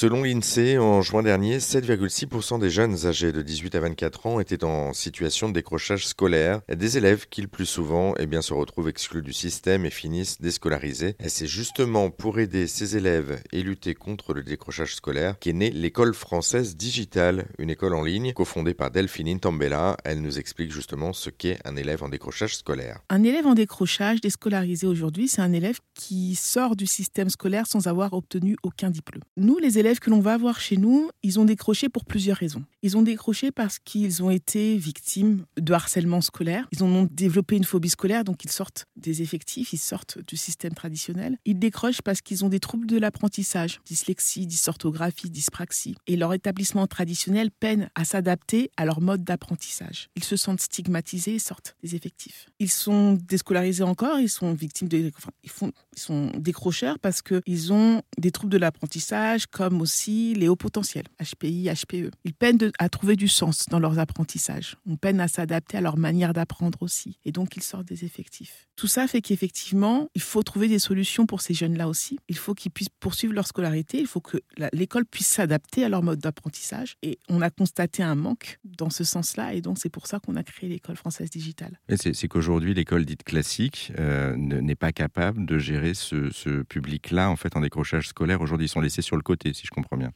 Selon l'INSEE, en juin dernier, 7,6% des jeunes âgés de 18 à 24 ans étaient en situation de décrochage scolaire. Des élèves qui, le plus souvent, eh bien, se retrouvent exclus du système et finissent déscolarisés. Et c'est justement pour aider ces élèves et lutter contre le décrochage scolaire qu'est née l'école française digitale, une école en ligne cofondée par Delphine Intambella. Elle nous explique justement ce qu'est un élève en décrochage scolaire. Un élève en décrochage déscolarisé aujourd'hui, c'est un élève qui sort du système scolaire sans avoir obtenu aucun diplôme. Nous, les élèves que l'on va voir chez nous, ils ont décroché pour plusieurs raisons. Ils ont décroché parce qu'ils ont été victimes de harcèlement scolaire. Ils ont développé une phobie scolaire, donc ils sortent des effectifs, ils sortent du système traditionnel. Ils décrochent parce qu'ils ont des troubles de l'apprentissage, dyslexie, dysorthographie, dyspraxie. Et leur établissement traditionnel peine à s'adapter à leur mode d'apprentissage. Ils se sentent stigmatisés et sortent des effectifs. Ils sont déscolarisés encore, ils sont victimes de... ils, ils sont décrocheurs parce qu'ils ont des troubles de l'apprentissage comme aussi les hauts potentiels, HPI, HPE. Ils peinent à trouver du sens dans leurs apprentissages. On peine à s'adapter à leur manière d'apprendre aussi. Et donc, ils sortent des effectifs. Tout ça fait qu'effectivement, il faut trouver des solutions pour ces jeunes-là aussi. Il faut qu'ils puissent poursuivre leur scolarité. Il faut que l'école puisse s'adapter à leur mode d'apprentissage. Et on a constaté un manque dans ce sens-là. Et donc, c'est pour ça qu'on a créé l'école française digitale. C'est qu'aujourd'hui, l'école dite classique euh, n'est pas capable de gérer ce, public-là, en fait, en décrochage scolaire. Aujourd'hui, ils sont laissés sur le côté, si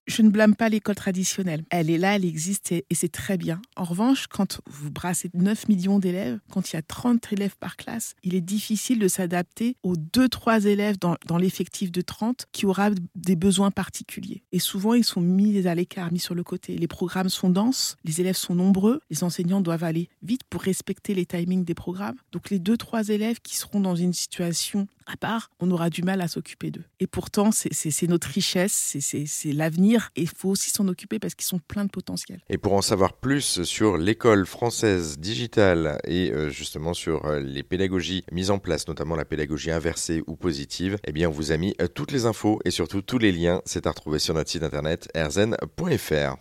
je ne blâme pas l'école traditionnelle. Elle est là, elle existe et, c'est très bien. En revanche, quand vous brassez 9 millions d'élèves, quand il y a 30 élèves par classe, il est difficile de s'adapter aux 2-3 élèves dans, dans l'effectif de 30 qui aura des besoins particuliers. Et souvent, ils sont mis à l'écart, mis sur le côté. Les programmes sont denses, les élèves sont nombreux, les enseignants doivent aller vite pour respecter les timings des programmes. Donc les 2-3 élèves qui seront dans une situation à part, on aura du mal à s'occuper d'eux. Et pourtant, c'est notre richesse, c'est l'avenir, et il faut aussi s'en occuper parce qu'ils sont pleins de potentiel. Et pour en savoir plus sur l'école française digitale et euh, justement sur euh, les pédagogies mises en place, notamment la pédagogie inversée ou positive, eh bien, on vous a mis euh, toutes les infos et surtout tous les liens. C'est à retrouver sur notre site internet erzen.fr.